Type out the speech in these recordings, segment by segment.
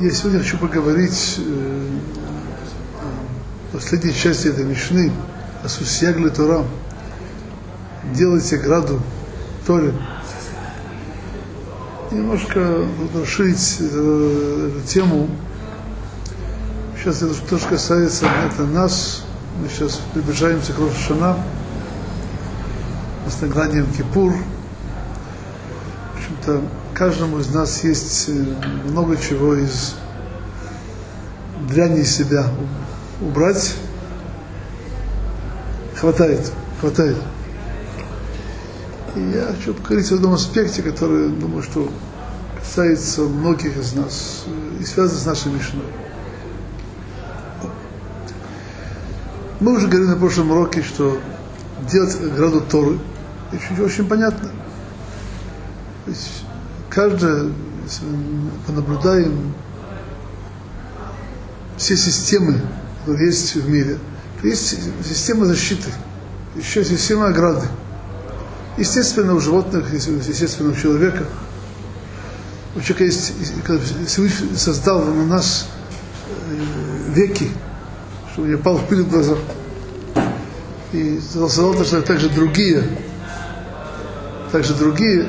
Я сегодня хочу поговорить э, о последней части этой Мишны, о Сусьягле Тора. Делайте граду Торе. Немножко расширить э, эту тему. Сейчас это тоже касается это нас. Мы сейчас приближаемся к Рошана. С награнием Кипур. В общем-то, каждому из нас есть э, много чего из дряни себя убрать. Хватает, хватает. И я хочу поговорить о одном аспекте, который, думаю, что касается многих из нас э, и связан с нашей Мишной. Мы уже говорили на прошлом уроке, что делать граду Торы очень, очень понятно. То есть каждое, понаблюдаем все системы, которые есть в мире, есть система защиты, еще система ограды. Естественно, у животных, естественно, у человека. У человека есть, когда Всевышний создал на нас веки, чтобы не пал пыль в глаза. И создал также другие, также другие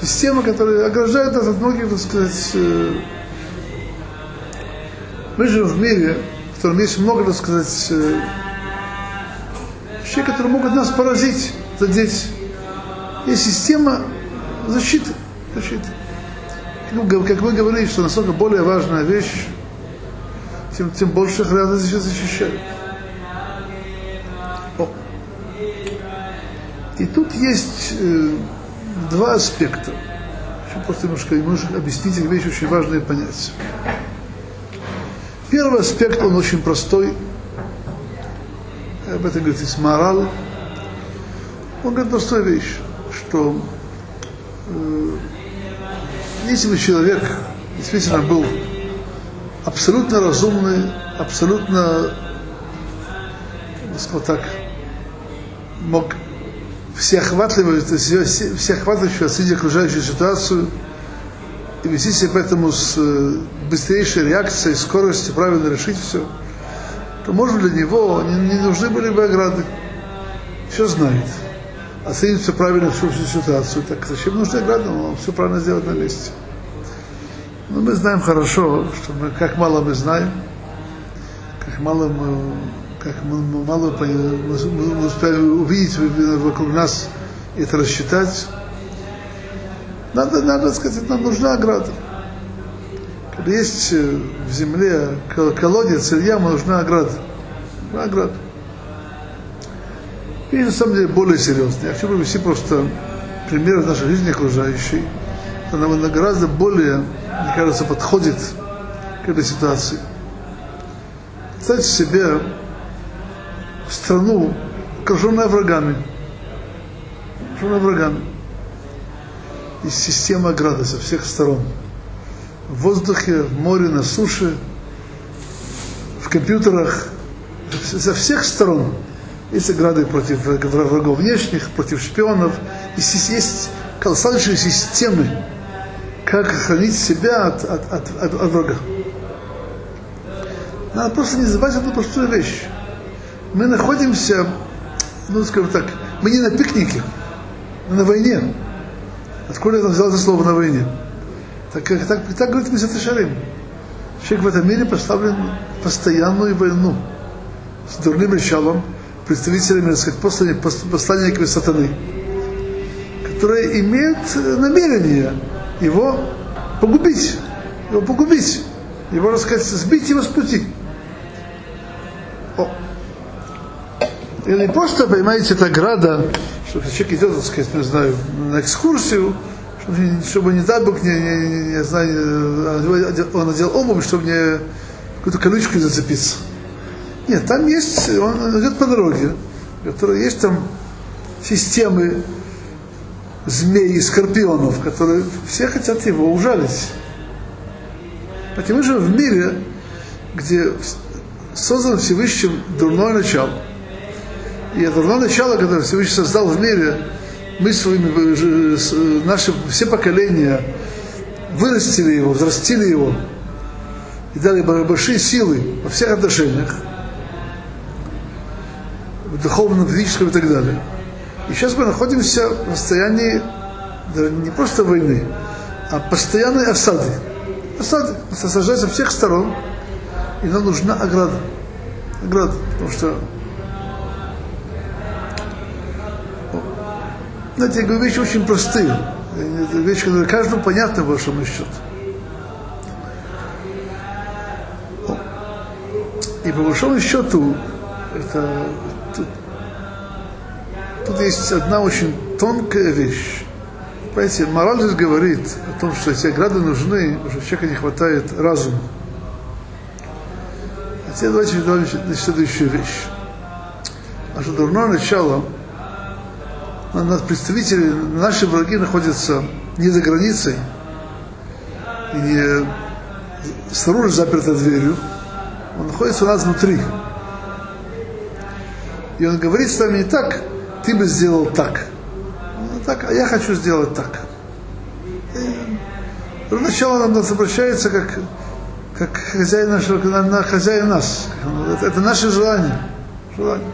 системы, которые ограждают нас от многих, так сказать, мы живем в мире, в котором есть много, так сказать, вещей, которые могут нас поразить, задеть. Есть система защиты. защиты. Как мы говорили, что настолько более важная вещь, тем, тем больше охраны защищают. О. И тут есть э, два аспекта. Еще просто немножко, немножко объяснить их вещи очень важные понять. Первый аспект, он очень простой. Об этом говорит Исмарал. Он говорит простую вещь, что э, если бы человек действительно был абсолютно разумный, абсолютно, сказал так, мог всеохватывающую оценить окружающую ситуацию и вести себя поэтому с быстрейшей реакцией, скоростью, правильно решить все, то, может, для него не, не нужны были бы ограды. Все знает. Оценит все правильно, всю ситуацию. Так зачем нужны ограды? Он все правильно сделать на месте. Но мы знаем хорошо, что мы, как мало мы знаем, как мало мы, как мы, мало мы, успели увидеть вокруг нас и это рассчитать. Надо, надо сказать, нам нужна ограда. Когда есть в земле колодец или яма, нужна ограда. Нужна ограда. И на самом деле более серьезно. Я хочу привести просто пример нашей жизни окружающей. Она гораздо более мне кажется, подходит к этой ситуации. Представьте себе страну, окруженную врагами. Окруженную врагами. И система ограды со всех сторон. В воздухе, в море, на суше, в компьютерах, со всех сторон. Есть ограды против врагов внешних, против шпионов. Есть, есть колоссальнейшие системы как хранить себя от, от, от, от, от врага. Надо просто не забывать эту простую вещь. Мы находимся, ну, скажем так, мы не на пикнике, мы на войне. Откуда я взял это слово на войне? Так, так, так, так говорит Месет Шарим. Человек в этом мире поставлен в постоянную войну с дурным началом, представителями, так сказать, посланниками сатаны, которые имеют намерение его погубить, его погубить, его, так сказать, сбить его с пути. И не просто, понимаете, это ограда, что человек идет, так сказать, не знаю, на экскурсию, чтобы, чтобы не дай Бог, не, не, не, не знаю, он надел обувь, чтобы не какую-то колючку зацепиться. Нет, там есть, он идет по дороге, которая есть там системы змей и скорпионов, которые все хотят его ужалить. Хотя мы живем в мире, где создан Всевышним дурное начало. И это дурное начало, которое Всевышний создал в мире, мы своими, наши все поколения вырастили его, взрастили его. и дали большие силы во всех отношениях, в духовном, физическом и так далее. И сейчас мы находимся в состоянии даже не просто войны, а постоянной осады. Осады. Нас осаждают со всех сторон, и нам нужна ограда. Ограда, потому что знаете, я говорю вещи очень простые. Это вещи, которые каждому понятны, по большому счету. И по большому счету, это, тут, тут есть одна очень тонкая вещь. Понимаете, мораль здесь говорит о том, что эти ограды нужны, потому что человека не хватает разума. А теперь давайте на следующую вещь. Наше дурное начало, представители, наши враги находятся не за границей, и снаружи запертой дверью, он находится у нас внутри. И он говорит с нами не так, ты бы сделал так. Ну, так, а я хочу сделать так. И сначала он нас обращается как, как хозяин нашего, на, на хозяин нас. Это, это наше желание. желание.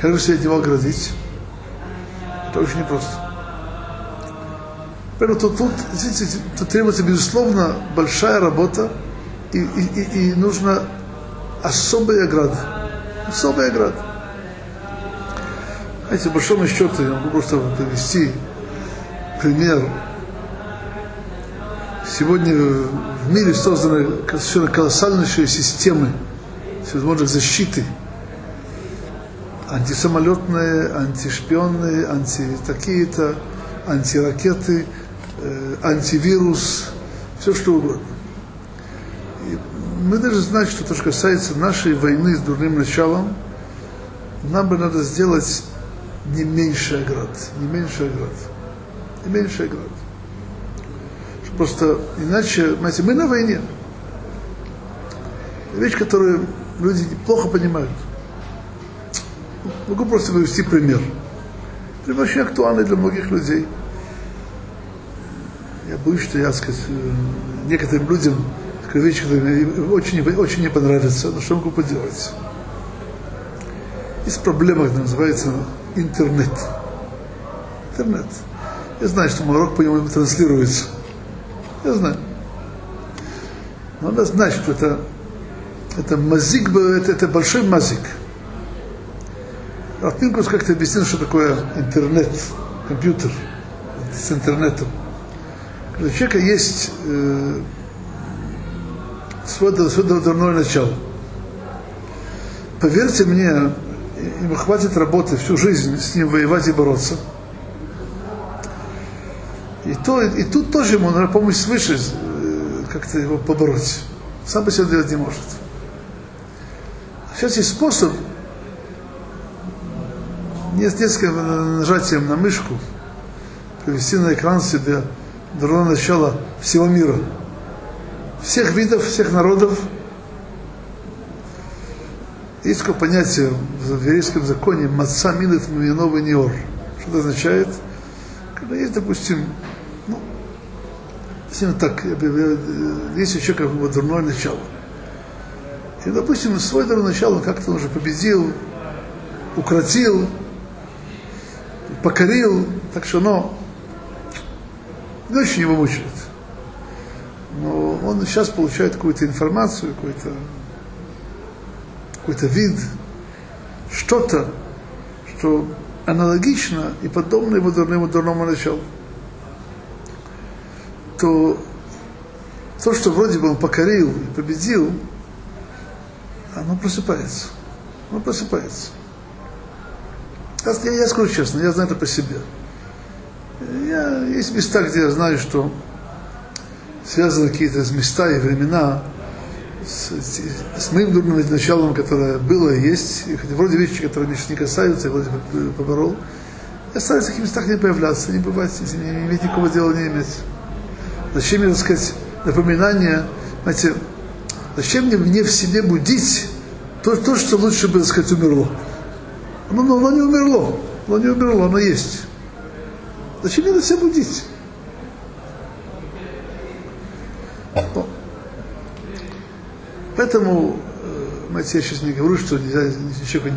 Как же себе от него оградить? Это очень непросто. Поэтому тут, тут, видите, тут требуется, безусловно, большая работа и, и, и, и нужно особая ограда. Особая ограда. Знаете, по большому счету, я могу просто привести пример. Сегодня в мире созданы совершенно колоссальнейшие системы всевозможных защиты. Антисамолетные, антишпионные, анти такие-то, антиракеты, э, антивирус, все что угодно мы должны знать, что то, что касается нашей войны с дурным началом, нам бы надо сделать не меньше оград, не меньше оград, не меньше оград. Просто иначе, знаете, мы на войне. Вещь, которую люди плохо понимают. Могу просто привести пример. Пример очень актуальный для многих людей. Я боюсь, что я, сказать, э, некоторым людям вещь, которая очень, очень не понравится, но что могу поделать? Есть проблема, которая называется интернет. Интернет. Я знаю, что мой урок по нему транслируется. Я знаю. Но надо знать, что это, это мазик, это, это большой мазик. Ратпинкус как-то объяснил, что такое интернет, компьютер с интернетом. Когда у человека есть э, свое, свое дурное начало. Поверьте мне, ему хватит работы всю жизнь с ним воевать и бороться. И, то, и тут тоже ему надо помощь свыше, э, как-то его побороть. Сам по себе делать не может. Сейчас есть способ, не с нескольким нажатием на мышку, привести на экран себе дурное начало всего мира всех видов, всех народов. Есть такое понятие в еврейском законе «маца минет новый неор». Что это означает? Когда есть, допустим, ну, совсем так, есть человека как бы дурное начало. И, допустим, свой дурное начало как-то уже победил, укротил, покорил, так что оно не его мучает но он сейчас получает какую-то информацию, какой-то какой-то вид, что-то, что аналогично и подобно его дурному, дурному началу, то то, что вроде бы он покорил и победил, оно просыпается. Оно просыпается. Я, я скажу честно, я знаю это по себе. Я, есть места, где я знаю, что связаны какие-то места и времена с, с моим дурным началом, которое было и есть, и вроде вещи, которые меня сейчас не касаются, я вроде бы поборол, я стараюсь в таких местах не появляться, не бывать, не, не иметь никакого дела не иметь. Зачем мне, так сказать, напоминание, знаете, зачем мне, мне в себе будить то, то, что лучше бы, так сказать, умерло? Оно, оно, оно не умерло, оно не умерло, оно есть. Зачем мне на себя будить? Поэтому, знаете, я сейчас не говорю, что нельзя человеку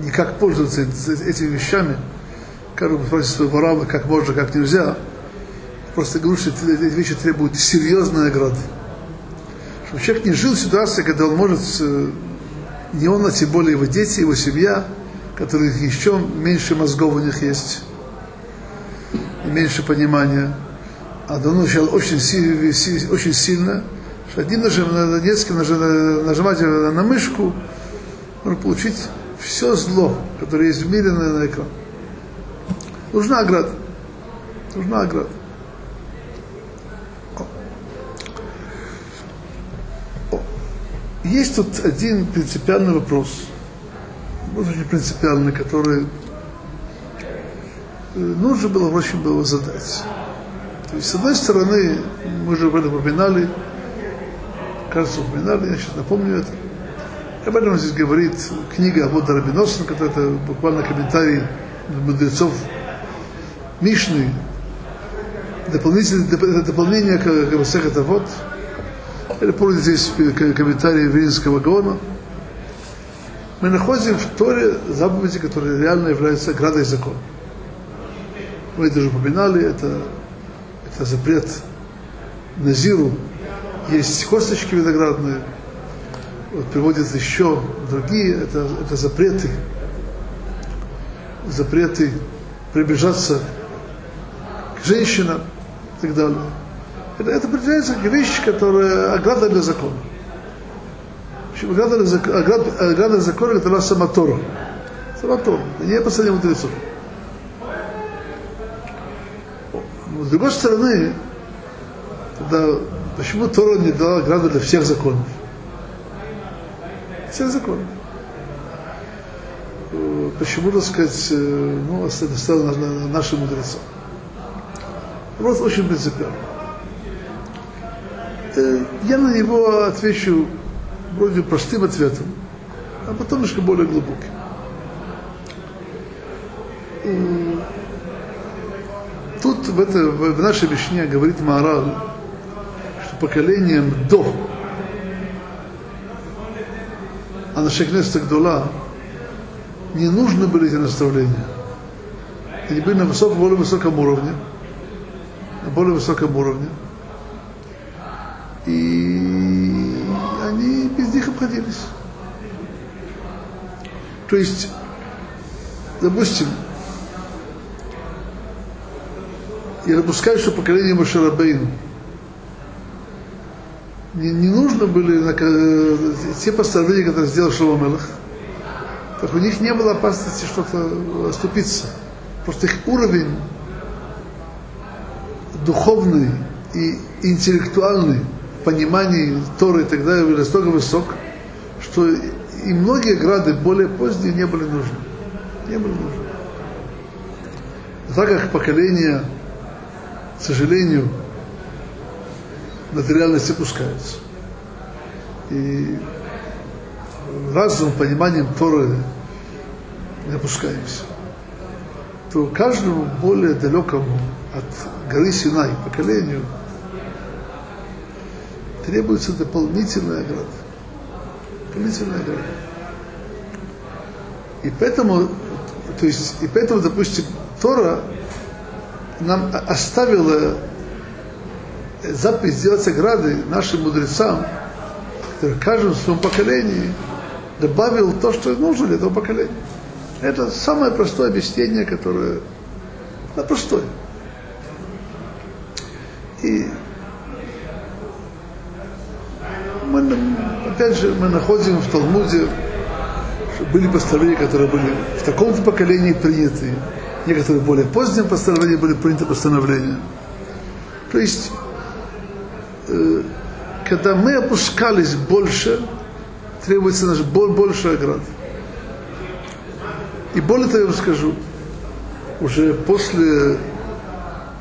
никак пользоваться этими вещами, как бы спросить своего раба, как можно, как нельзя. Просто говорю, что эти вещи требуют серьезной награды. Чтобы человек не жил в ситуации, когда он может, не он, а тем более его дети, его семья, которых еще меньше мозгов у них есть, и меньше понимания. А да он начал очень, очень сильно, что один нажим, на детским нажимать на мышку, можно получить все зло, которое есть в мире на, на экран. Нужна ограда. Нужна ограда. Есть тут один принципиальный вопрос, очень принципиальный, который э, нужно было очень было задать. То есть, с одной стороны, мы уже об этом упоминали, кажется, упоминали, я сейчас напомню это. Об этом здесь говорит книга Абода Рабиносна, которая это буквально комментарий мудрецов Мишны, дополнительное дополнение к, к всех это вот. Или помните здесь комментарии Винского Гаона. Мы находим в Торе заповеди, которые реально являются градой закона. Мы это уже упоминали, это, это запрет Назиру. Есть косточки виноградные, вот приводят еще другие, это, это запреты. Запреты приближаться к женщинам и так далее. Это, это определяется как вещь, которая ограда для закона. Для, ограда, ограда для закона, это сама Тора. Сама Тора, не последний мудрецов. Но с другой стороны, тогда почему Тора не дала ограду для всех законов? Всех законов. Почему, так сказать, ну, оставила нашим мудрецам? Вопрос очень принципиальный. Я на него отвечу вроде простым ответом, а потом немножко более глубоким. Тут в, это, в нашей Мишне говорит Маорал, что поколением до а на Шекнеста Гдула не нужны были эти наставления. Они были на высоком, более высоком уровне, на более высоком уровне. И обходились. То есть, допустим, я допускаю, что поколение Машарабейну не, не нужно были э, те постановления, которые сделал Шломелах, так у них не было опасности что-то оступиться. Просто их уровень духовный и интеллектуальный понимании Торы и так далее был настолько высок, что и многие грады более поздние не были нужны. Не были нужны. Так как поколение, к сожалению, материальности опускаются. И разумом, пониманием Торы не опускаемся. То каждому более далекому от горы Синай поколению требуется дополнительная ограда. Дополнительная ограда. И поэтому, то есть, и поэтому, допустим, Тора нам оставила заповедь сделать ограды нашим мудрецам, который каждому своему поколении добавил то, что нужно для этого поколения. Это самое простое объяснение, которое да, простое. И мы, опять же, мы находим в Талмуде, были постановления, которые были в таком-то поколении приняты, некоторые более позднем постановлении были приняты постановления. То есть э, когда мы опускались больше, требуется наш больше оград. И более того, я вам скажу, уже после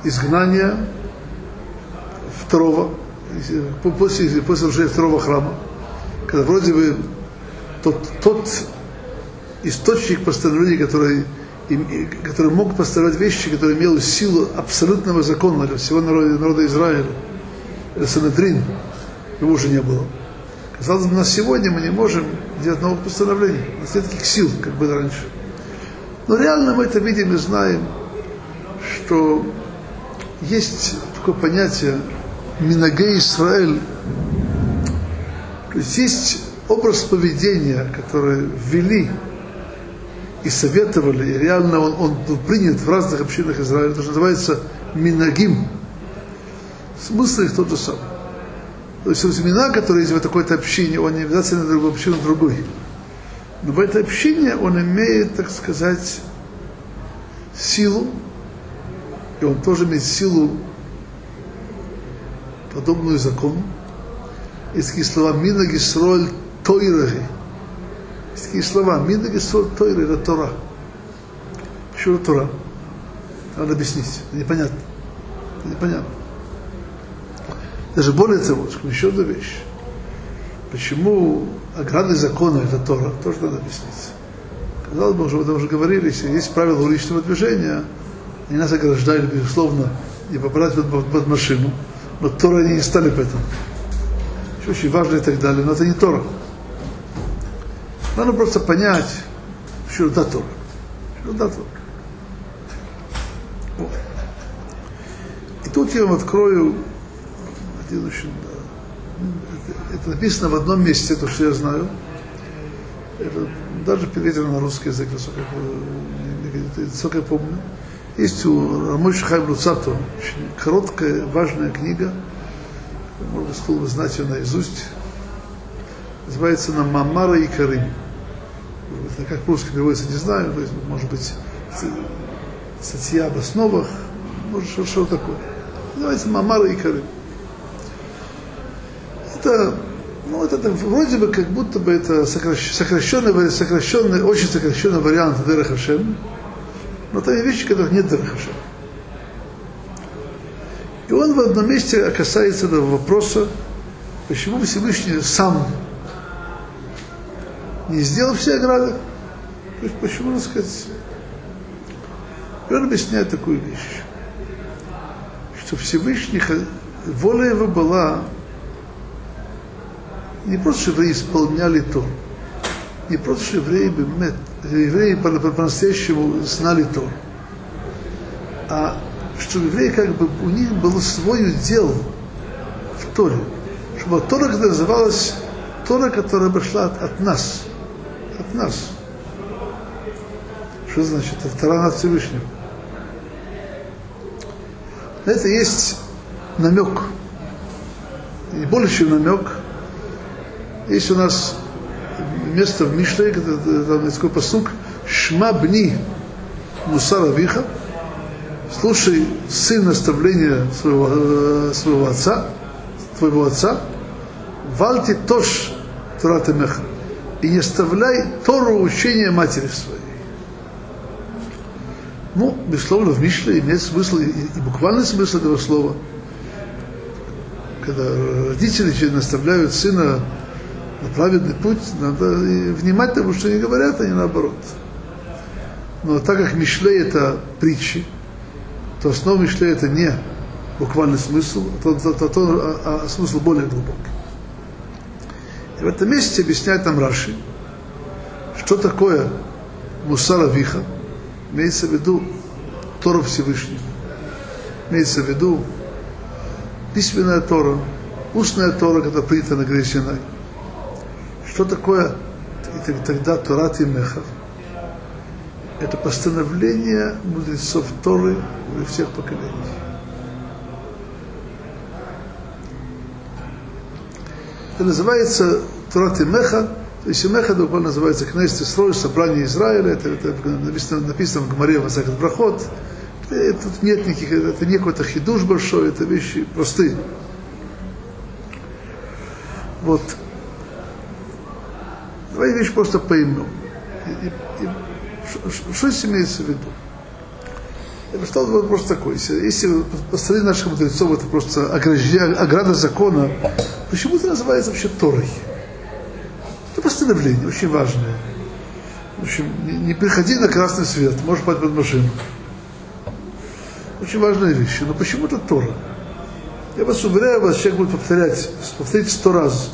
изгнания второго, после, после уже второго храма, когда вроде бы тот, тот источник постановлений, который, который мог постановлять вещи, который имел силу абсолютного закона для всего народа, народа Израиля, Санадрин, его уже не было. Казалось бы, на сегодня мы не можем делать новых постановлений. У нас нет таких сил, как было раньше. Но реально мы это видим и знаем, что есть такое понятие Минаге Израиль. То есть есть образ поведения, который ввели и советовали, и реально он, он был принят в разных общинах Израиля, то, что называется Минагим. Смысл их тот же самый. То есть имена, которые есть в такой-то общине, он не обязательно на другую общину другой. Но в этой общине он имеет, так сказать, силу, и он тоже имеет силу, подобную закону. Есть такие слова «Мина Гисроль Тойрахи». Есть такие слова «Мина Гисроль Тойрахи» – это Тора. Почему Тора? Надо объяснить. Непонятно. Непонятно. Даже более того, еще одна вещь. Почему ограды закона это Тора, тоже надо объяснить. Казалось бы, уже об этом уже говорили, если есть правила уличного движения, они нас ограждали, безусловно, не попадать под, под, машину, но Тора они не стали по Еще очень важно и так далее, но это не Тора. Надо просто понять, что это Тора. Что это Тора. Вот. И тут я вам открою один очень, это, написано в одном месте, то, что я знаю. Это даже переведено на русский язык, насколько, насколько я помню. Есть у Рамойши Хайм Луцато короткая, важная книга, можно вы знаете ее наизусть. Называется она Мамара и Карим. Как по-русски переводится, не знаю, то есть, может быть, статья об основах, может, что, что такое. Называется Мамара и Карим это, ну, это, это вроде бы как будто бы это сокращенный, сокращенный, очень сокращенный вариант Дера Хашем, но там есть вещи, которых нет Дера Хашем. И он в одном месте касается этого вопроса, почему Всевышний сам не сделал все ограды, почему, так сказать, и он объясняет такую вещь, что Всевышний, воля его была не просто, что евреи исполняли то, не просто, что евреи, евреи по-настоящему знали то, а что евреи как бы, у них был свой удел в Торе. Чтобы Тора называлась Тора, которая пришла от, от нас. От нас. Что значит? Это Тора над Всевышним. На это есть намек. И больше, чем намек – есть у нас место в Мишле, там есть такой посук, Шма бни мусара виха, слушай сын наставления своего, э, своего отца, твоего отца, вальти тош Турат Меха, и не оставляй Тору учения матери своей. Ну, безусловно, в Мишле имеет смысл, и, и буквальный смысл этого слова. Когда родители наставляют сына на праведный путь, надо внимать тому, что они говорят, а не наоборот. Но так как Мишлей это притчи, то основа Мишлей это не буквальный смысл, а, то, то, то, то, а, а смысл более глубокий. И в этом месте объясняет нам Раши, что такое Мусара Виха, имеется в виду Тора Всевышнего, имеется в виду письменная Тора, устная Тора, которая принята на горе. Что такое тогда Турат и Мехав? Это постановление мудрецов Торы во всех поколениях. Это называется Турат и Меха, то есть Меха буквально называется Кнессет Исрой, собрание Израиля, это, это написано, написано в Гмаре Васахат Брахот. Тут нет никаких, это не какой-то хидуш большой, это вещи простые. Вот. Давай вещь просто поймем. Что здесь имеется в виду? Я поставил вопрос такой. Если посмотреть наших мудрецов, это просто ограда закона, почему это называется вообще Торой? Это постановление, очень важное. В общем, не, не приходи на красный свет, можешь пойти под машину. Очень важная вещь. Но почему это Тора? Я вас уверяю, вас человек будет повторять, повторить сто раз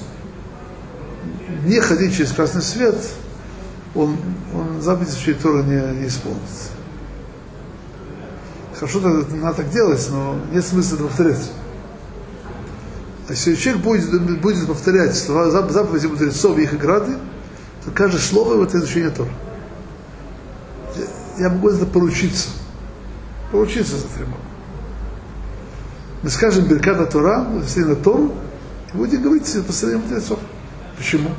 не ходить через красный свет, он, он заповеди своей Торы не, не исполнит. Хорошо, надо так делать, но нет смысла это повторять. А если человек будет, будет повторять слова заповеди мудрецов и их играды, то каждое слово его это изучение Тора. Я, могу это поручиться. Поручиться за три Мы скажем Берката Тора, на Тору, и будем говорить постоянно мудрецов. Почему?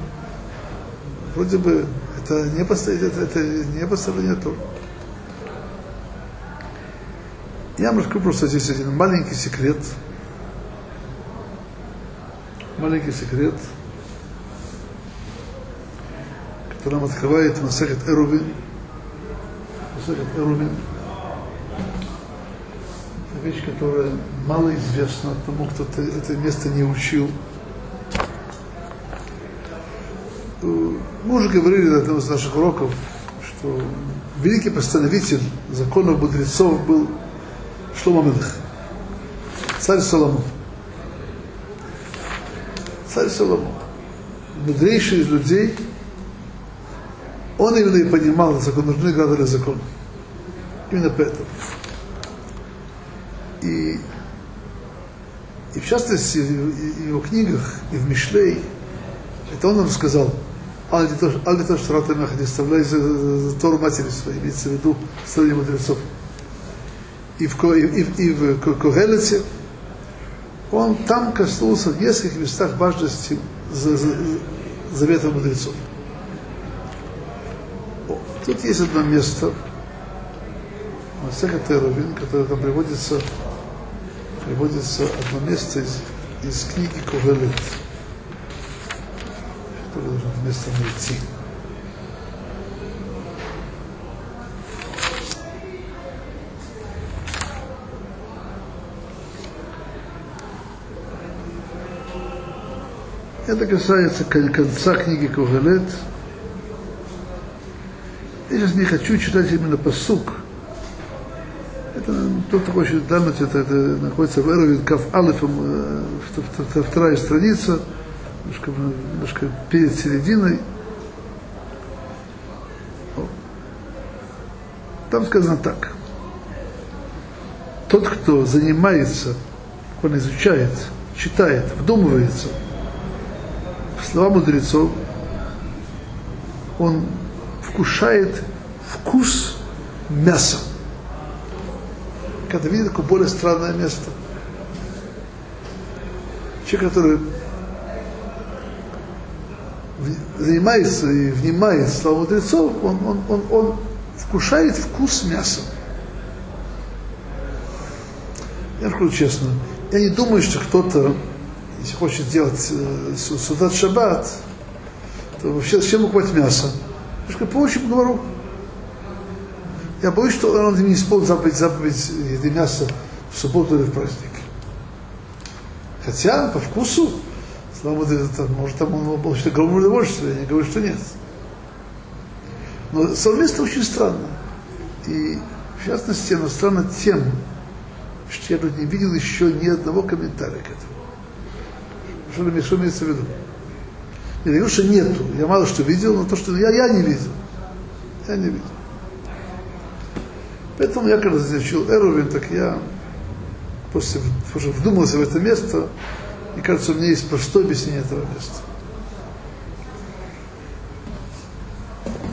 Вроде бы это не это, это не поставление Тора. Я вам расскажу просто здесь один маленький секрет – маленький секрет, который нам открывает Масахет Эрубин. Масахет Эрубин. Это вещь, которая мало известна тому, кто это место не учил. Мы уже говорили на одном из наших уроков, что великий постановитель законов мудрецов был Шлома Мелех, царь Соломон царь Соломон, мудрейший из людей, он именно и понимал, насколько нужны градали закон. Именно поэтому. И, и в частности, в его книгах, и в Мишлей, это он нам сказал, Аль то, что Рата Мехади, оставляй за, за, за Тору матери своей, имеется в виду строение мудрецов. И в, и, и, и в Когелете, он там коснулся в нескольких местах важности завета мудрецов. Тут есть одно место, Масеха Терувин, которое там приводится, приводится одно место из, из книги Ковелет, которое должно место найти. Это касается конца книги Кугалет. Я сейчас не хочу читать именно посук. Это тот, кто хочет глянуть, это, это находится в Эровин Кав Алифом, э, вторая страница, немножко, немножко перед серединой. Там сказано так. Тот, кто занимается, он изучает, читает, вдумывается – слова мудрецов, он вкушает вкус мяса. Когда видит такое более странное место. Человек, который занимается и внимает слова мудрецов, он, он, он, он вкушает вкус мяса. Я скажу честно, я не думаю, что кто-то если хочет сделать э, судат шаббат, то вообще зачем покупать мясо? Немножко проще поговору. Я боюсь, что он не исполнит заповедь, заповедь еды мяса в субботу или в праздник. Хотя по вкусу, слава может там он получит огромное удовольствие, я не говорю, что нет. Но совместно очень странно. И в частности, оно странно тем, что я тут не видел еще ни одного комментария к этому. Что, что имеется в виду? Я говорю, что нету. Я мало что видел, но то, что я, я не видел. Я не видел. Поэтому я, когда изучил Эрувин, так я после, после вдумался в это место, и кажется, у меня есть простое объяснение этого места.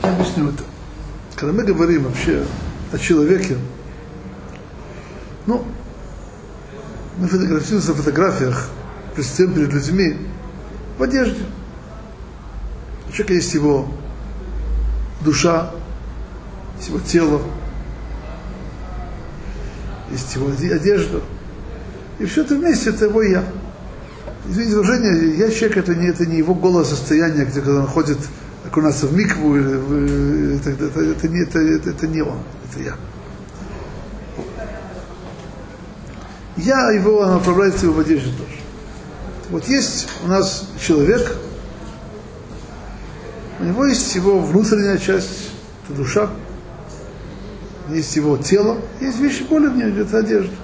Я объясню это. Когда мы говорим вообще о человеке, ну, мы фотографируемся в фотографиях, предстаем перед людьми в одежде. У человека есть его душа, есть его тело, есть его одежда. И все это вместе, это его я. Извините выражение, я человек, это не, это не его голое состояние, где когда он ходит окунаться в микву, в, это, это, это, не, это, это, это не он, это я. Я его направляется в одежде тоже. Вот есть у нас человек, у него есть его внутренняя часть, это душа, есть его тело, есть вещи более в нем, это одежда.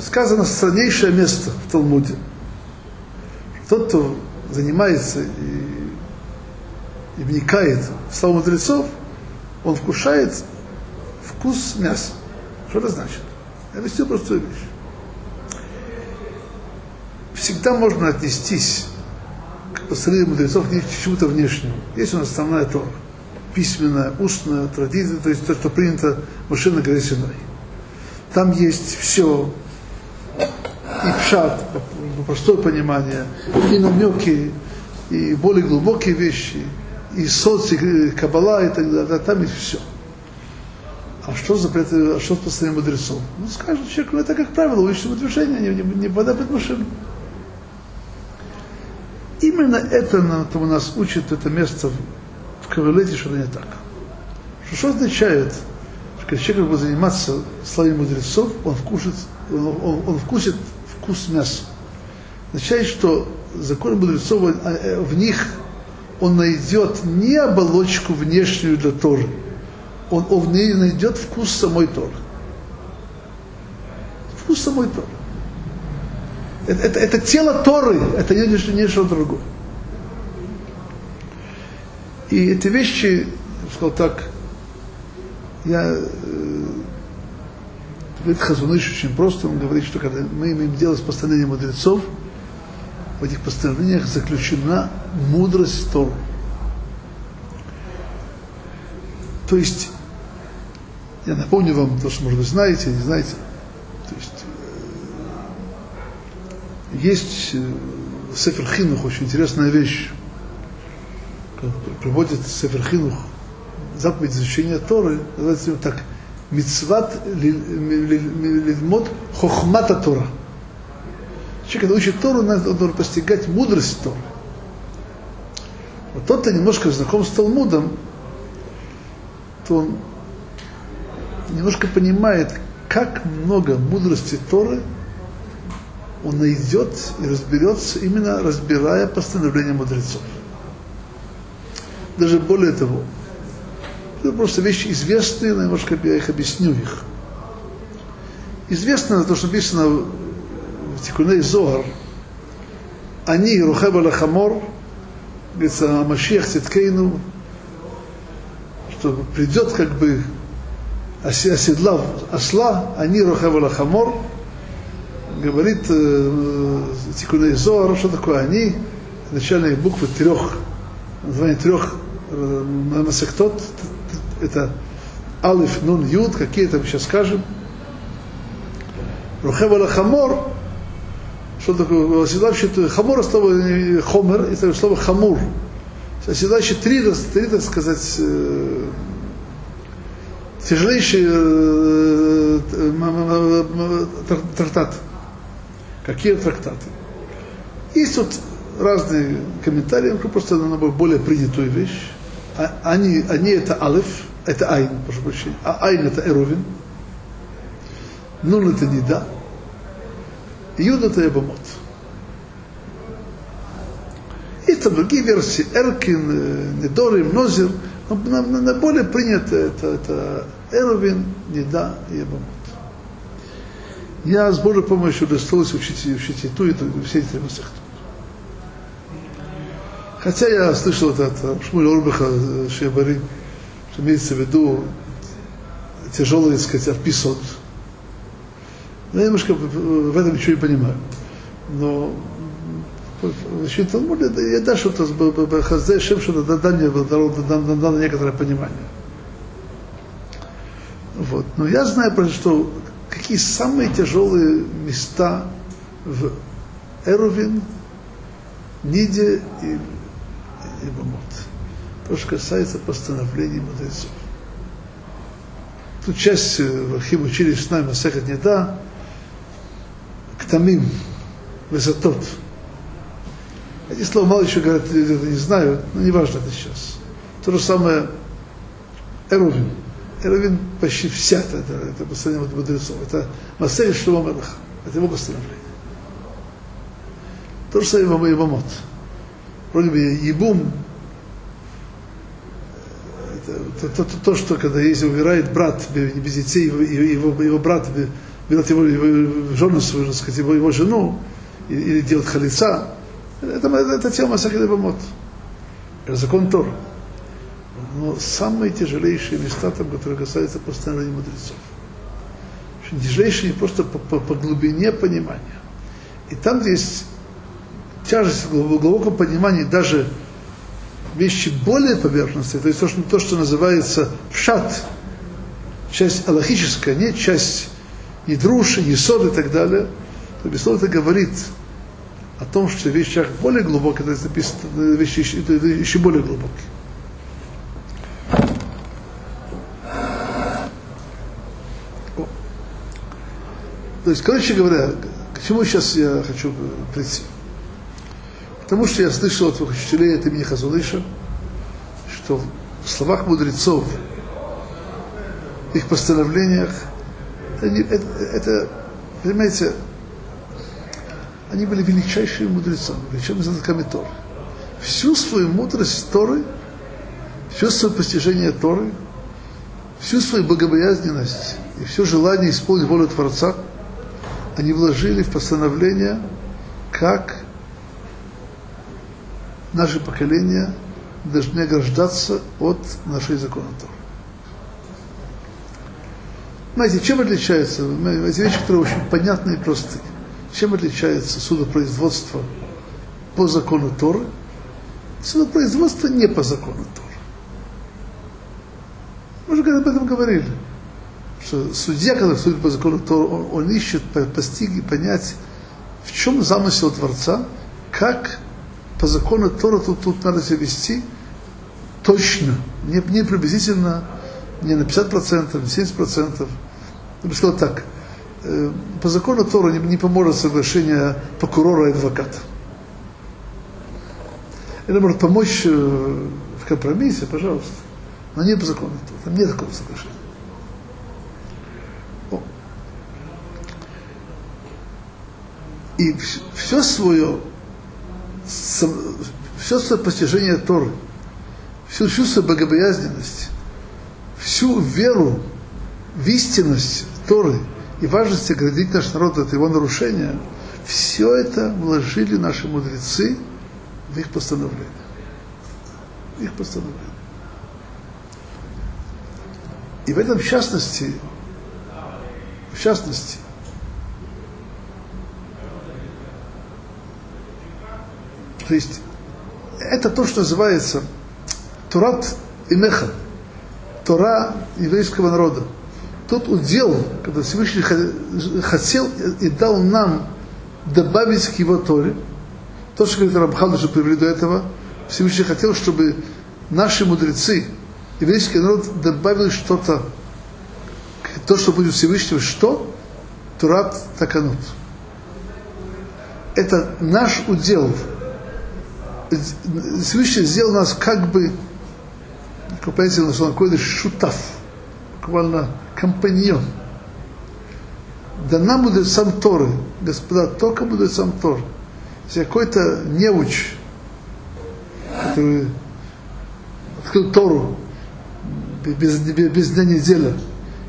Сказано страннейшее место в Талмуде. Тот, кто занимается и, и вникает в славу мудрецов, он вкушает вкус мяса. Что это значит? Я объясню простую вещь. Всегда можно отнестись к построению мудрецов не к чему-то внешнему. Есть у нас основная Тора. Письменная, устная, традиция, то есть то, что принято горе Синай. Там есть все, и пшат, простое понимание, и намеки, и более глубокие вещи, и соци, и кабала, и так далее. Там есть все. А что за а что постоянно мудрецов? Ну, скажет человек, ну это, как правило, уличного движения, не, не, не вода под машину. Именно это нам, у нас учит это место в Кавалете, что это не так. Что, что означает, что когда человек будет заниматься славой мудрецов, он, вкусит, он, он, он вкусит вкус мяса. Означает, что закон мудрецов, э, в них он найдет не оболочку внешнюю для Торы, он, он в ней найдет вкус самой Торы. Вкус самой Торы. Это, это, это тело Торы, это не, не, не что другое. И эти вещи, сказал так, я э, говорит Хазуныш очень просто, он говорит, что когда мы имеем дело с постановлением мудрецов, в этих постановлениях заключена мудрость Торы. То есть, я напомню вам то, что, может быть, знаете, не знаете. То есть, э, есть э, Сефер Хинух, очень интересная вещь. Приводит Сефер Хинух, заповедь изучения Торы, называется его так, Мицват лильмот хохмата Тора. Человек, когда учит Тору, он должен постигать мудрость Торы. Вот тот, кто немножко знаком с Талмудом, то он немножко понимает, как много мудрости Торы он найдет и разберется, именно разбирая постановления мудрецов. Даже более того, это просто вещи известные, но немножко я их объясню их. Известно то, что написано в Тикуней Зоар, они Рухеба Лахамор, говорится, Машиах Циткейну, что придет как бы оседлав осла, они Рухеба Лахамор, говорит э, Тикуней Зоар, что такое они, начальные буквы трех, название трех э, масектот, это Алиф, Нун, Юд, какие это мы сейчас скажем. Рухева Хамор, что такое оседлающий, хамор слово хомер, это слово хамур. Оседлающий три, три, так сказать, э, тяжелейший э, трактат. Какие трактаты? Есть тут разные комментарии, просто на более принятую вещь. А, они, они это алиф, это айн, прошу прощения, а айн это эровин, нун это неда, юд это эбамот. Есть там другие версии, Эркин, э, Недорим, Нозер, но на, более принято это, это Эровин, Неда и Эбамот. Я с Божьей помощью удостоился учить, учить и ту, и ту, и все эти масахту. Хотя я слышал это от Шмуля Орбаха Шебари, что имеется в виду тяжелый, так сказать, арписот. Но я немножко в этом ничего не понимаю. Но значит, Талмуде, я да, что-то Хазде Шем, что дал мне дал некоторое понимание. Вот. Но я знаю, что какие самые тяжелые места в Эрувин, Ниде и и Бамот. То, что касается постановлений мудрецов. Тут часть в Архим учили с нами Масехат Неда, Ктамим, Высотот. Эти слова мало еще говорят, не знаю, но не важно это сейчас. То же самое Эрувин. Эрувин почти вся это, это, это постановление мудрецов. Это Масехат Шлома Мелаха. Это его постановление. То же самое и Бамот вроде бы ебум, это, то, то, то, что когда если умирает брат без детей, его, его, его брат берет его, его жену свою, так сказать, его, его жену, или, делает халица. Это, это, это тема Сахида Бамот. Это закон Тор. Но самые тяжелейшие места там, которые касаются постановления мудрецов. Тяжелейшие просто по, по, по глубине понимания. И там, есть тяжесть в глубоком понимании даже вещи более поверхностные, то есть то, что, то, что называется шат, часть аллахическая, не часть не друши, не сод и так далее, то безусловно это говорит о том, что в вещах более глубокие, то есть написано, вещи еще, еще более глубокие. То есть, короче говоря, к чему сейчас я хочу прийти? Потому что я слышал от учителей от имени Хазулыша, что в словах мудрецов, их постановлениях, они, это, это, понимаете, они были величайшими мудрецами, величайшими знатоками Торы. Всю свою мудрость Торы, все свое постижение Торы, всю свою богобоязненность и все желание исполнить волю Творца, они вложили в постановление, как наше поколение должны ограждаться от нашей закона Торы. Знаете, чем отличается, эти вещи, которые очень понятны и просты, чем отличается судопроизводство по закону Торы, судопроизводство не по закону Торы. Мы уже об этом говорили, что судья, когда судит по закону Торы, он, он ищет постиг понять, в чем замысел Творца, как по закону Тора тут, тут надо себя вести точно, не, не приблизительно, не на 50%, не 70%. Я бы сказал так, э, по закону Тора не, не поможет соглашение прокурора и адвоката. Это может помочь э, в компромиссе, пожалуйста, но не по закону Тора. Там нет такого соглашения. И все свое все свое постижение Торы, всю, свою богобоязненность, всю веру в истинность Торы и важность оградить наш народ от его нарушения, все это вложили наши мудрецы в их постановление. В их постановление. И в этом в частности, в частности, То есть это то, что называется Турат и Меха, Тора еврейского народа. Тот удел, когда Всевышний хотел и дал нам добавить к его Торе, то, что говорит Рамхан, уже привели до этого, Всевышний хотел, чтобы наши мудрецы, еврейский народ добавили что-то, то, что будет Всевышнего, что? Турат Таканут. Это наш удел, Всевышний сделал нас как бы, как понимаете, на что такое шутав, буквально компаньон. Да нам будет сам Торы, господа, только будет сам Тор. Если какой-то неуч, который открыл Тору без, без, без дня неделя,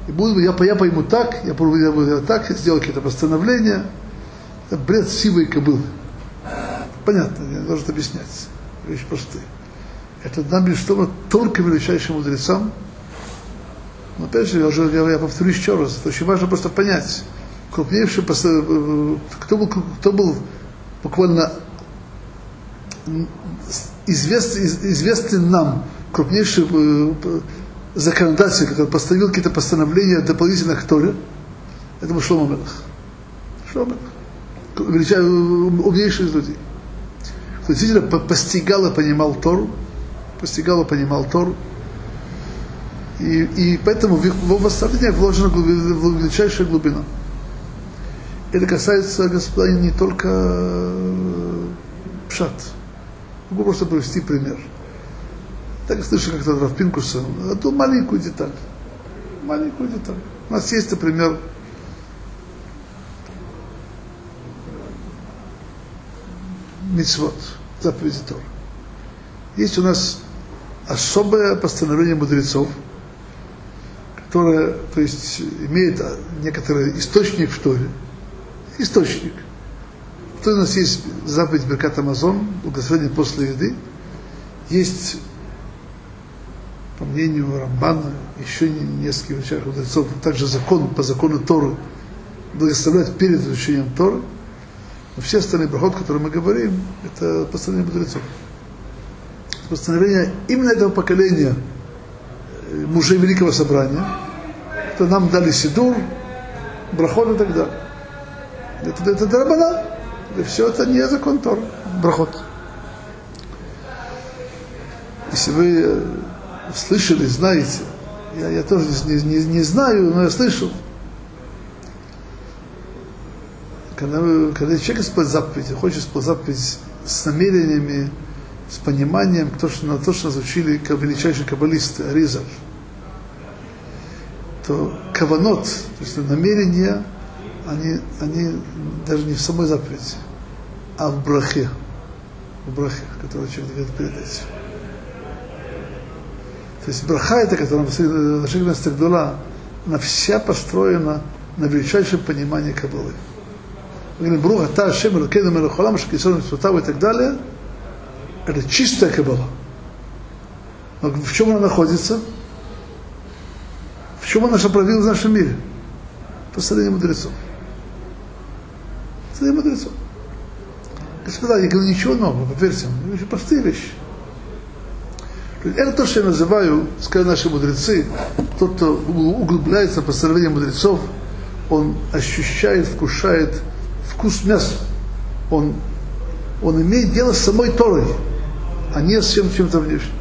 и буду, я, я пойму так, я буду я буду так, сделал какие-то постановления, это бред сивой кобылы. Понятно, не должен объяснять. Вещь простые. Это нам безусловно только величайшим мудрецам. Но опять же, я, уже, я, я повторюсь еще раз, это очень важно просто понять. Крупнейший, э, кто был, кто был буквально известный, известный нам, крупнейший э, законодатель, который поставил какие-то постановления дополнительно к Торе, это был Шлома Мелах. Шлома Мелах. Умнейший из людей кто действительно постигал и понимал Тору, постигал и понимал Тору. И, и поэтому в его восстановлениях вложена глубочайшая глубина. Это касается, господа, не только э, пшат. Могу просто привести пример. Так я слышал как-то Равпинкуса одну маленькую деталь. Маленькую деталь. У нас есть, например, мицвод, заповеди Тора. Есть у нас особое постановление мудрецов, которая, то есть, имеет некоторый источник в Торе. Источник. То у нас есть заповедь Беркат Амазон, благословение после еды. Есть, по мнению Рамбана, еще нескольких мудрецов, также закон, по закону Торы, благословлять перед изучением Торы. Но все остальные брахот, которые мы говорим, это постановление мудрецов. Постановление именно этого поколения э, мужей Великого Собрания, что нам дали Сидур, брахот и так далее. Это, это Дарабана. И все это не закон Тор, брахот. Если вы э, слышали, знаете, я, я тоже не, не, не знаю, но я слышал, когда, когда человек исполняет заповедь, хочет исполнять заповедь с намерениями, с пониманием, то, что, на то, что нас учили величайшие каббалисты, Аризаль, то каванот, то есть намерения, они, они даже не в самой заповеди, а в брахе, в брахе, который человек говорит перед этим. То есть браха это, которая на шагах Гдула, она вся построена на величайшем понимании Каббалы. Говорим, Бруха, та, Шем, Ракену, Мелахолам, Шакисон, Митсутаву и так далее, это чистая Каббала. Но в чем она находится? В чем она проявилась в нашем мире? Постановление мудрецов. Постановление мудрецов. Господа, я говорю ничего нового, поверьте мне, очень простые вещи. Это то, что я называю, сказали наши мудрецы, тот, кто углубляется в постановление мудрецов, он ощущает, вкушает вкус мяса. Он, он имеет дело с самой Торой, а не с чем, чем-то внешним.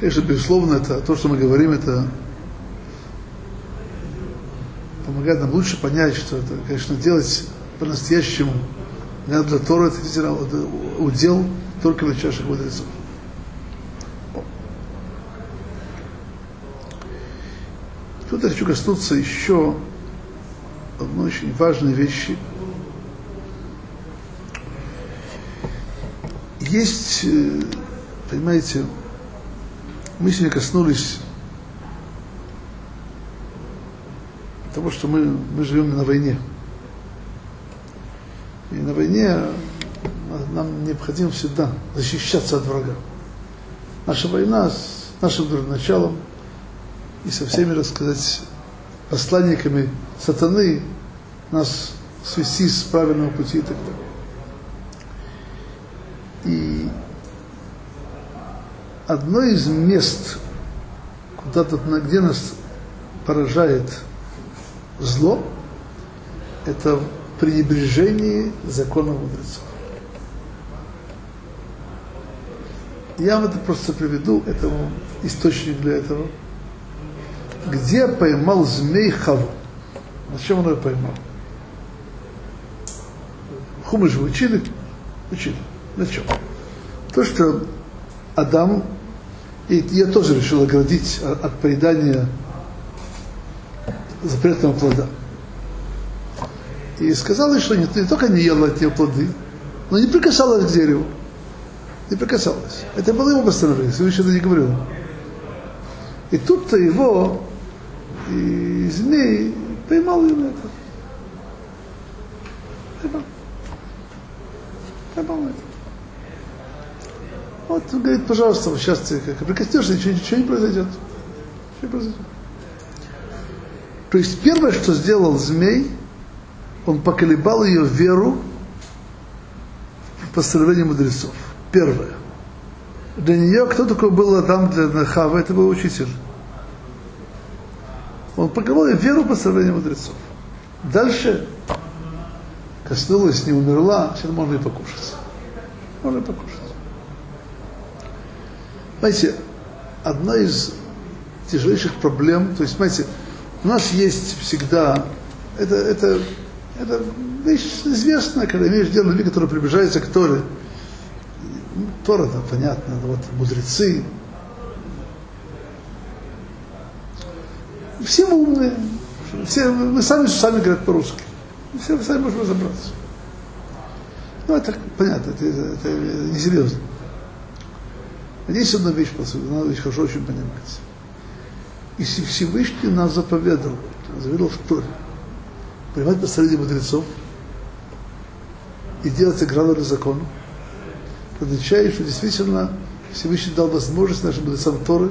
Конечно, безусловно, это то, что мы говорим, это помогает нам лучше понять, что это, конечно, делать по-настоящему. Для Тора это удел только величайших мудрецов. Тут я хочу коснуться еще одной очень важной вещи. Есть, э, понимаете, мы сегодня коснулись того, что мы, мы живем на войне. И на войне нам необходимо всегда защищаться от врага. Наша война с нашим началом и со всеми, так сказать, посланниками сатаны нас свести с правильного пути и так далее. И одно из мест, куда-то, где нас поражает зло, это пренебрежение законов мудрецов. Я это просто приведу, этому источник для этого. Где поймал змей Хаву? На чем он ее поймал? Хумы же учили? Учили. На чем? То, что Адам, и я тоже решил оградить от поедания запретного плода. И сказала, что не, не только не ела те плоды, но не прикасалась к дереву. Не прикасалась. Это было его постановление, Всевышний это не говорил. И тут-то его и змей поймал на это. Поймал. Поймал это. Вот говорит, пожалуйста, сейчас ты как прикоснешься, ничего, ничего не произойдет. Ничего не произойдет. То есть первое, что сделал змей, он поколебал ее веру в постановление мудрецов. Первое. Для нее кто такой был Адам для Нахава? Это был учитель. Он поколебал ее веру в постановление мудрецов. Дальше коснулась, не умерла, сейчас можно и покушать. Можно и покушать. Знаете, одна из тяжелейших проблем, то есть, знаете, у нас есть всегда, это, это, это вещь известная, когда имеешь дело люди, которые приближаются к Торе. Тора, да, понятно, вот мудрецы. Все мы умные, все, мы сами, сами говорят по-русски. Все сами можем разобраться. Ну, это понятно, это, это, это несерьезно. Здесь одна вещь, надо вещь хорошо очень понимать. Если Всевышний нас заповедовал, заповедовал в Торе, принимать посреди мудрецов и делать играло закону, означает, что действительно Всевышний дал возможность нашим мудрецам Торы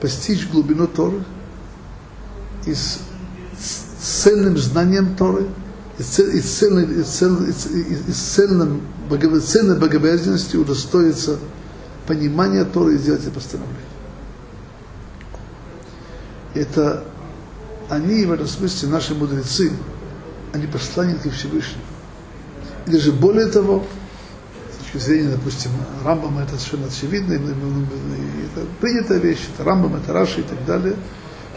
постичь глубину Торы и с цельным знанием Торы, и, цель, и, цельной, и, цель, и, и цельным, цельной богобоязненностью удостоиться понимания Торы и сделать это постановление. Это они, в этом смысле, наши мудрецы, они посланники Всевышнего. И даже более того, с точки зрения, допустим, Рамбам это совершенно очевидно, это принятая вещь, это Рамбам, это Раши и так далее.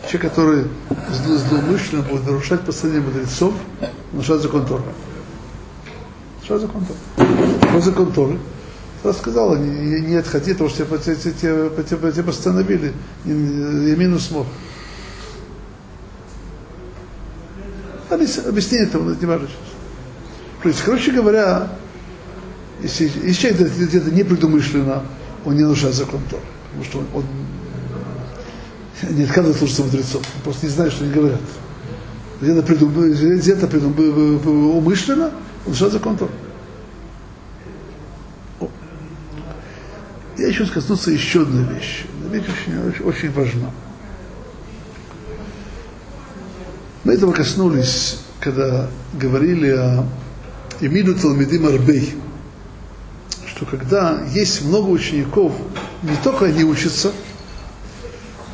Человек, который злоумышленно будет нарушать постановление мудрецов, нарушать закон Тора. Нарушать закон Тора. Какой закон Торы? Она сказала, нет, хоти, потому что тебя, тебя, тебя, тебя постановили, Ямину смог. Объяснение этого не важно сейчас. То есть, короче говоря, если, если человек где-то непредумышленно, он не нарушает закон Тора. Потому что он, он не отказывает слушаться мудрецов. Просто не знает, что они говорят. Где-то, придум, где-то придум, умышленно, он нарушает закон Тора. Я еще коснуться еще одной вещи. Вещь очень, очень, очень важна. Мы этого коснулись, когда говорили о Эмиду Талмидим Арбей, что когда есть много учеников, не только они учатся,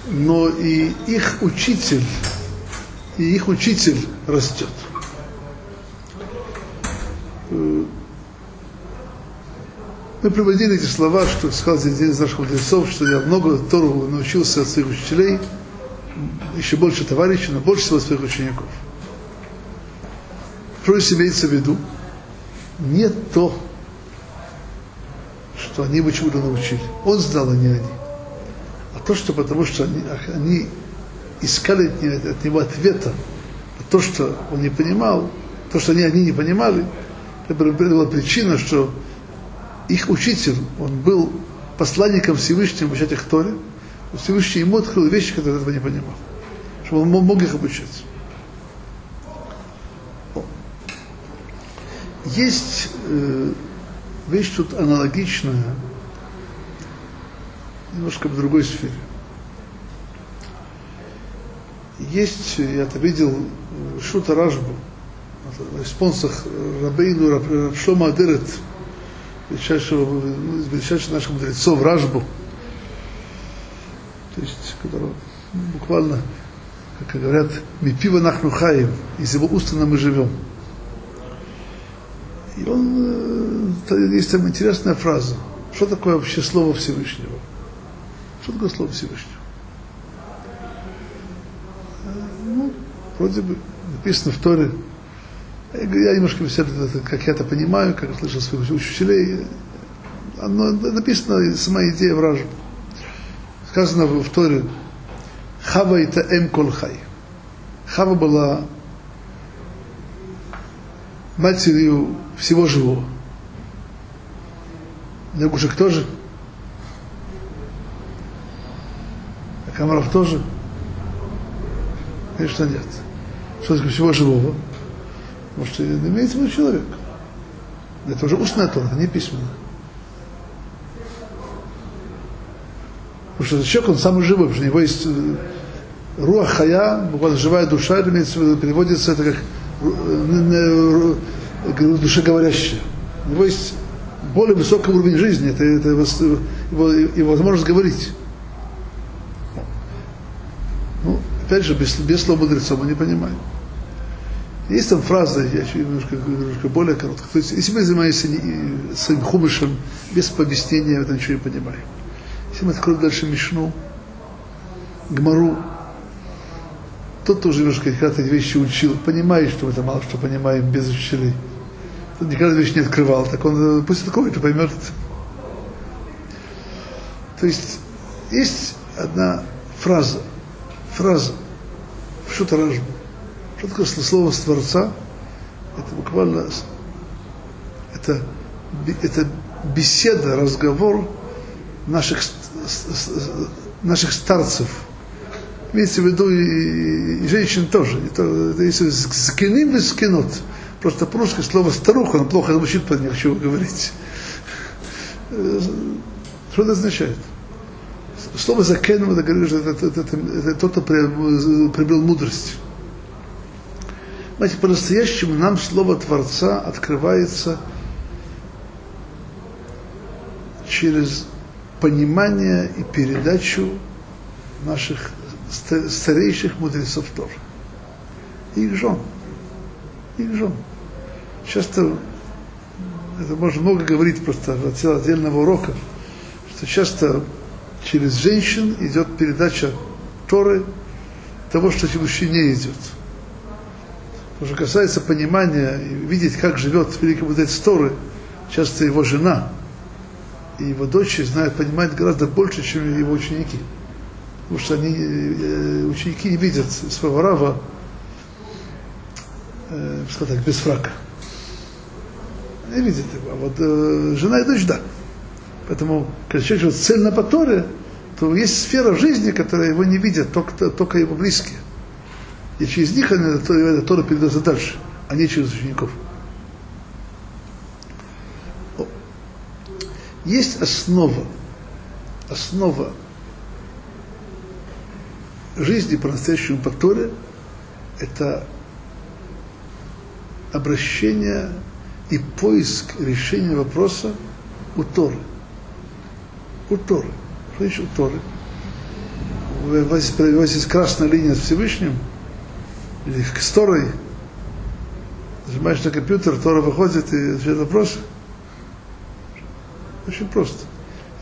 но и их учитель, и их учитель растет. Мы приводили эти слова, что сказал один из наших мудрецов, что я много Тору научился от своих учителей, еще больше товарищей, но больше всего своих учеников. Что имеется в виду? Не то, что они бы чему-то научили. Он знал, а не они. То, что потому что они, они искали от него ответа. На то, что он не понимал, то, что они, они не понимали, это была причина, что их учитель, он был посланником Всевышнего обучать их Торе, Всевышний ему открыл вещи, которые этого не понимал, чтобы он мог их обучать. Есть э, вещь тут аналогичная, немножко в другой сфере. Есть, я это видел, Шута Ражбу, в спонсах Рабейну Шлома Адерет, величайшего, величайших наших мудрецов, Ражбу, то есть, которого буквально, как говорят, ми пива нахнухаем, из его уста мы живем. И он, э, есть там интересная фраза. Что такое вообще слово Всевышнего? Что такое слово Всевышнего? Ну, вроде бы написано в Торе, я немножко как я это понимаю, как слышал своих учителей, оно написано, сама идея вража. Сказано в Торе, Хава это эм колхай. Хава была матерью всего живого. Лягушек тоже. Комаров тоже. Конечно, нет. Что такое всего живого? Потому что имеется в виду человек. Это уже устная тора, не письменная. Потому что человек, он самый живой, потому что у него есть э, руах хая, буквально живая душа, это имеется в виду, переводится это как э, э, душеговорящая. У него есть более высокий уровень жизни, это, это его, его возможность говорить. Ну, опять же, без, без слова мудреца мы не понимаем. Есть там фраза, я еще немножко, немножко более короткая. То есть, если мы занимаемся своим хумышем без объяснения, я это ничего не понимаем. Если мы откроем дальше Мишну, Гмару, тот тоже немножко когда-то вещи учил, понимает, что мы это мало что понимаем без учителей. Тот никогда вещь не открывал, так он пусть такой, то поймет. То есть, есть одна фраза, фраза в Шутаражбу, что такое слово с Творца? Это буквально это, это беседа, разговор наших наших старцев, имеется в виду и, и женщин тоже, это, это если скиним и скинут, просто по-русски слово старуха, оно плохо звучит, по не хочу говорить. Что это означает? Слово закену, это говорит, что это, это, это, это тот, кто приобрел мудрость. Знаете, по-настоящему нам слово Творца открывается через понимание и передачу наших старейших мудрецов Тор. Их жен. Их жен. Часто, это можно много говорить просто от отдельного урока, что часто через женщин идет передача Торы того, что мужчине идет. Что касается понимания видеть, как живет великий мудрец Торы, часто его жена и его дочь знают, понимают гораздо больше, чем его ученики. Потому что они, э, ученики не видят своего рава, э, так, без фрака. Не видят его. А вот э, жена и дочь, да. Поэтому, когда человек цельно по Торе, то есть сфера жизни, которая его не видят, только, только его близкие. И через них это Тора передается дальше, а не через учеников. Есть основа, основа жизни по-настоящему по Торе, это обращение и поиск решения вопроса у Торы. У Торы. Что значит у Торы? Есть красная линия с Всевышним – или с Торой, нажимаешь на компьютер, Тора выходит и отвечает вопросы. Очень просто.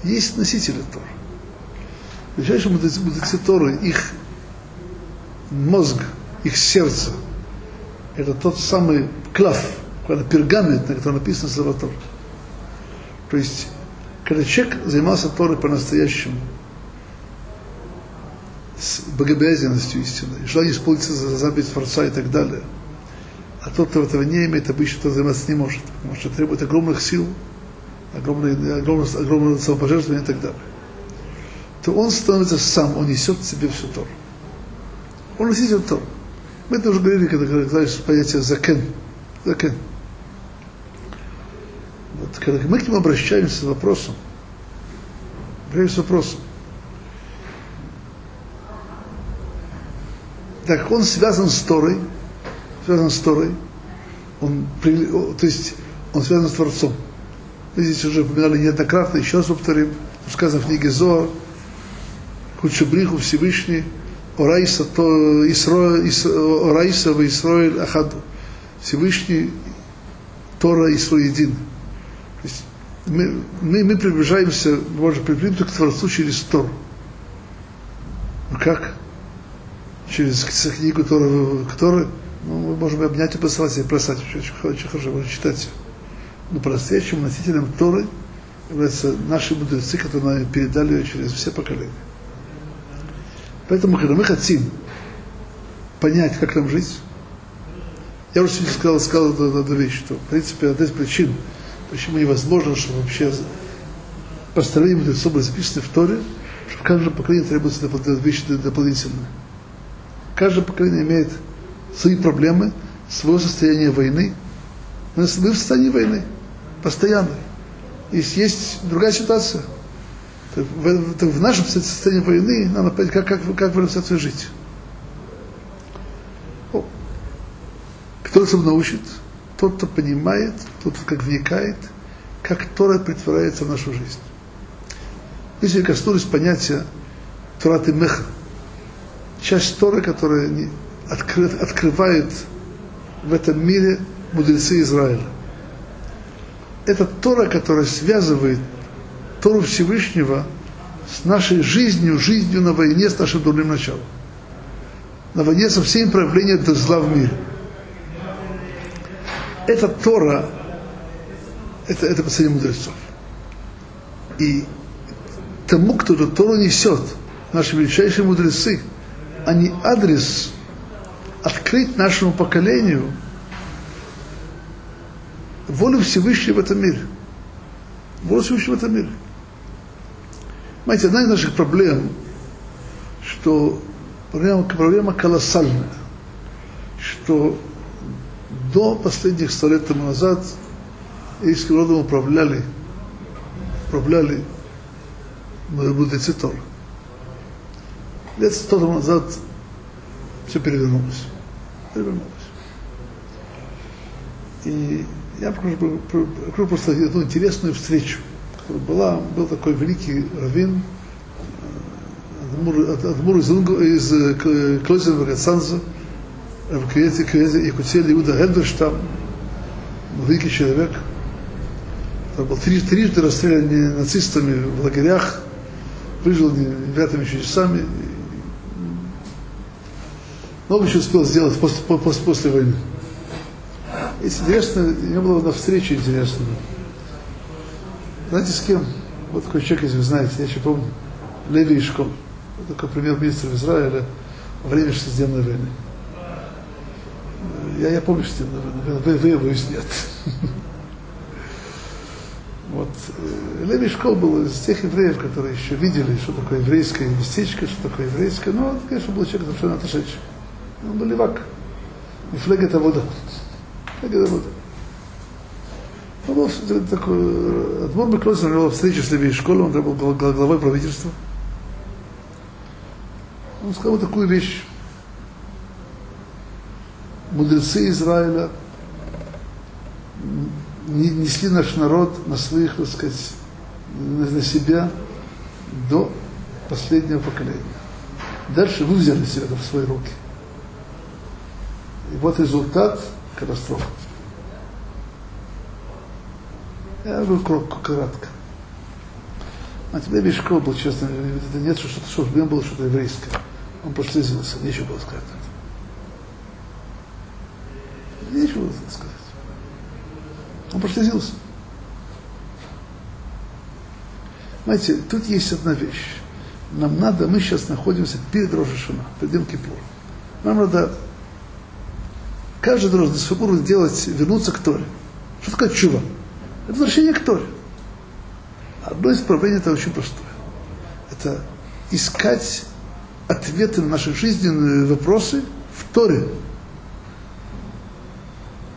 Есть носители Торы. Величайшие мудрецы, Торы, их мозг, их сердце, это тот самый клав, пергамент, на котором написано слово Тор. То есть, когда человек занимался Торой по-настоящему, с богобоязненностью истинной, желание исполниться за заповедь Творца и так далее. А тот, кто этого не имеет, обычно тот заниматься не может, потому что требует огромных сил, огромное, огромное, огромное самопожертвование и так далее. То он становится сам, он несет в себе всю Тору. Он носитель Тору. Мы это уже говорили, когда говорили понятие закен. Закен. Вот, когда мы к нему обращаемся с вопросом, обращаемся с вопросом, так он связан с Торой, связан с Торой, он, то есть он связан с Творцом. Мы здесь уже упоминали неоднократно, еще раз повторим, сказано в книге Зоар, Кучебриху Всевышний, Орайса, то, Исро, Исро, Орайса в Исроиль Ахад, Всевышний, Тора Исро един. То есть мы, мы, мы приближаемся, можно приблизиться к Творцу через Тору. Ну как? через книгу, которую, которую ну, мы можем обнять и послать, и бросать. Очень, очень хорошо, можно читать. Но по-настоящему носителем Торы являются наши мудрецы, которые нам передали ее через все поколения. Поэтому, когда мы хотим понять, как нам жить, я уже сегодня сказал, сказал эту, эту вещь, что, в принципе, одна из причин, почему невозможно, чтобы вообще построение мудрецов были записаны в Торе, что в каждом поколении требуется вещи дополнительные. Каждое поколение имеет свои проблемы, свое состояние войны. Мы в состоянии войны, постоянно. Если есть другая ситуация, в, то в нашем состоянии войны надо понять, как, как, как в этой ситуации жить. О, кто нас научит? Тот, кто понимает, тот, кто как вникает, как Тора притворяется в нашу жизнь. Если коснулись понятия Тораты Меха, часть Торы, которая открыт, открывает в этом мире мудрецы Израиля. Это Тора, которая связывает Тору Всевышнего с нашей жизнью, жизнью на войне, с нашим дурным началом. На войне со всеми проявлениями зла в мире. Это Тора, это, это последний мудрецов. И тому, кто эту Тору несет, наши величайшие мудрецы – не адрес открыть нашему поколению волю Всевышнего в этом мире. Волю Всевышнего в этом мире. Знаете, одна из наших проблем, что проблема, проблема колоссальная, что до последних сто лет тому назад еврейским родом управляли, управляли мудрецы Торы. Лет сто тому назад все перевернулось. Перевернулось. И я покажу, покажу просто одну интересную встречу, была, был такой великий раввин, Адмур, Адмур из, из э, Клойзенберга Санза, в Киеве, Киеве Якутели Иуда Хельдерштам, великий человек, был три, трижды расстрелян нацистами в лагерях, выжил невероятными чудесами, много еще успел сделать после, после, после войны. Есть интересно, у меня была одна встреча интересная. Знаете, с кем? Вот такой человек, если вы знаете, я еще помню, Леви Ишком. Такой премьер-министр Израиля во время шестидневной войны. Я, я помню войну, вы, вы его нет. Вот. Э, Леви Школ был из тех евреев, которые еще видели, что такое еврейское местечко, что такое еврейское. Но, он, конечно, был человек совершенно отошедший. Он был левак. Мифлегет Авода. Мифлегет Авода. Он был такой... Адмор Беклосин вел встречу с Леви Школом, он был главой правительства. Он сказал такую вещь. Мудрецы Израиля несли наш народ на своих, так сказать, на себя до последнего поколения. Дальше вы взяли себя в свои руки. И вот результат – катастрофа. Я говорю кратко. А тебе Мешков был, честно, это нет, что-то, что в было что-то еврейское. Он прослезился, нечего было сказать. Нечего сказать. Он прослезился. Знаете, тут есть одна вещь. Нам надо, мы сейчас находимся перед Рошашуна, перед Дем Кипур. Нам надо каждый должен Десфакур делать, вернуться к Торе. Что такое чува? Это возвращение к Торе. Одно из проблем это очень простое. Это искать ответы на наши жизненные вопросы в Торе.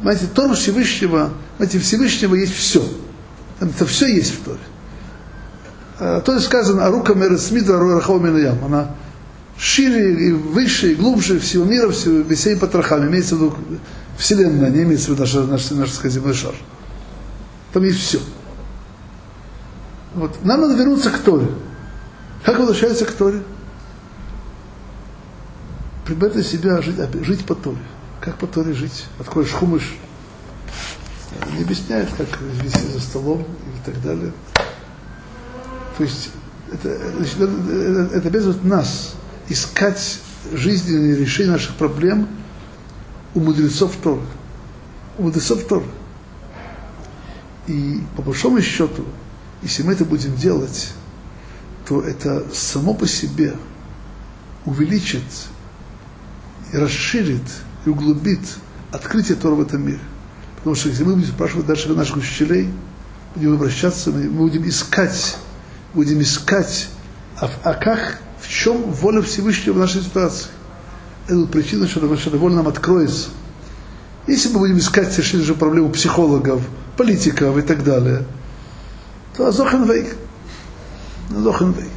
Знаете, Тора Всевышнего, знаете, Всевышнего есть все. Это все есть в Торе. А, то есть сказано, а рука Мересмидра Рахау Она шире и выше, и глубже всего мира, всего, всеми потрохами. Имеется в виду Вселенная, не имеется в виду наш, наш, наш, земной шар. Там есть все. Вот. Нам надо вернуться к Торе. Как возвращается к Торе? Прибавить себя жить, жить по Торе. Как по Торе жить? Откроешь хумыш. Не объясняет, как вести за столом и так далее. То есть это, это, это, обязывает нас искать жизненные решения наших проблем у мудрецов Торы. У мудрецов Торы. И по большому счету, если мы это будем делать, то это само по себе увеличит и расширит и углубит открытие Тора в этом мире. Потому что если мы будем спрашивать дальше наших учителей, будем обращаться, мы будем искать, будем искать, а, а как, в чем воля Всевышнего в нашей ситуации. Это причина, что наша воля нам откроется. Если мы будем искать решение же проблему психологов, политиков и так далее, то азохенвейк. Азохенвейк.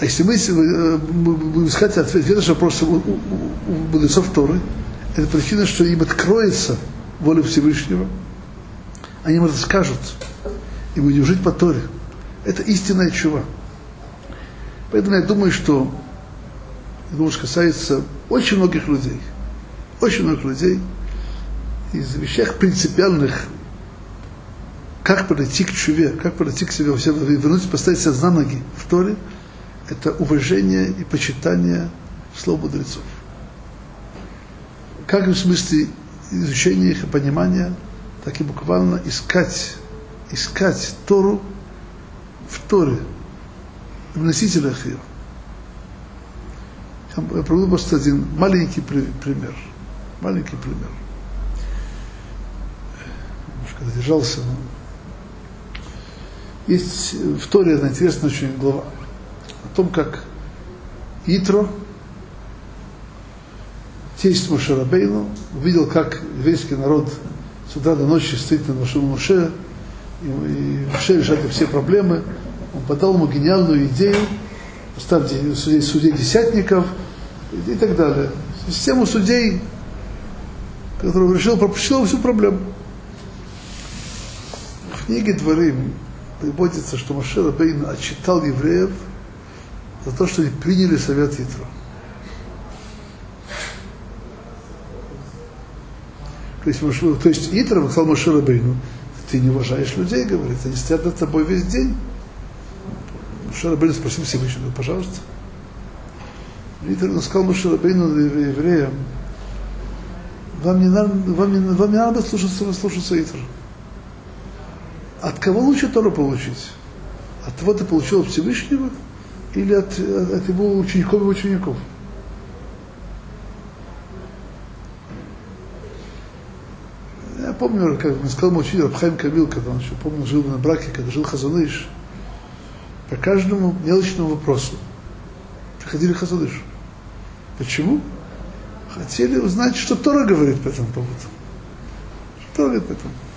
А если мы э, будем искать ответ на наши вопросы у, у, у мудрецов Торы, это причина, что им откроется воля Всевышнего, они им расскажут, и будем жить по Торе. Это истинная чува. Поэтому я думаю, что, я думаю, касается очень многих людей, очень многих людей, из вещах принципиальных, как подойти к чуве, как подойти к себе, вернуть, поставить себя на ноги в Торе – это уважение и почитание слов мудрецов. Как в смысле изучения их и понимания, так и буквально искать, искать Тору в Торе, в носителях ее. Я приведу просто один маленький пример. Маленький пример. Немножко задержался, но Есть в Торе одна интересная очень глава о том, как Итро, тесть Мушарабейну, увидел, как еврейский народ с утра до ночи стоит на Машину Муше, и, Муше решает все проблемы. Он подал ему гениальную идею, ставьте судей, судей десятников и, так далее. Систему судей, который решил, пропустил всю проблему. В книге Дворим приводится, что Маше Рабейн отчитал евреев за то, что приняли совет Итро. То есть, то есть Итро сказал Маше Рабейну, ты не уважаешь людей, говорит, они стоят над тобой весь день. Маше Рабейну спросил Всевышнего, пожалуйста. Итро сказал Маше Рабейну евреям, вам не надо, вам не, вам не надо слушаться, слушаться Итро. От кого лучше Тору получить? От того ты получил Всевышнего или от, от его учеников и учеников? Я помню, как мне сказал мой учитель Абхайм Камил, когда он еще, помню, жил на браке, когда жил Хазаныш, по каждому мелочному вопросу приходили Хазаныш. Почему? Хотели узнать, что Тора говорит по этому поводу. Что Тора говорит по этому поводу.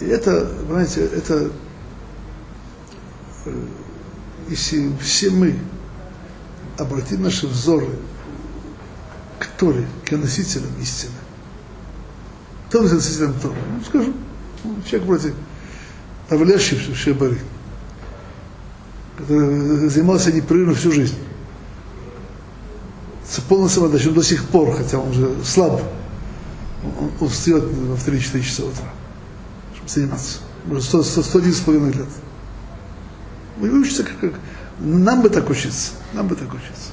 И это, понимаете, это, если все мы обратим наши взоры к Торе, к носителям истины, кто является носителем Торы? Ну, скажу, ну, человек вроде Авляшев Шебари, который занимался непрерывно всю жизнь. С полной самодачей, до сих пор, хотя он уже слаб, он, встает во 3-4 часа утра заниматься. Уже 100, 100, 101 с половиной лет. Вы учитесь как, как... Нам бы так учиться. Нам бы так учиться.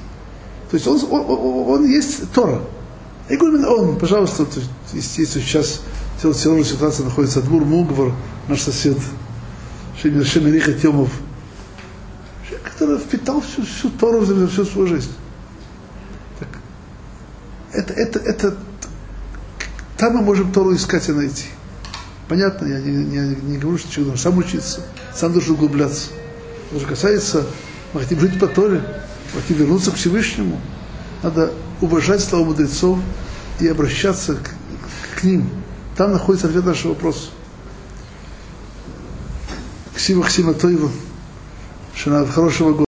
То есть он, он, он, он есть Тора. Говорю именно он, пожалуйста, есть, если сейчас тяжелая ситуация находится Адмур Мугвар, наш сосед, Шемериха Темов, человек, который впитал всю, всю Тору за всю свою жизнь. Так, это, это, это, там мы можем Тору искать и найти. Понятно, я не, не, не говорю, что человек должен сам учиться, сам должен углубляться. Что же касается, мы хотим жить по Торе, мы хотим вернуться к Всевышнему, надо уважать слова мудрецов и обращаться к, к ним. Там находится ответ на наш вопрос. Ксима Ксима Тойва, хорошего года.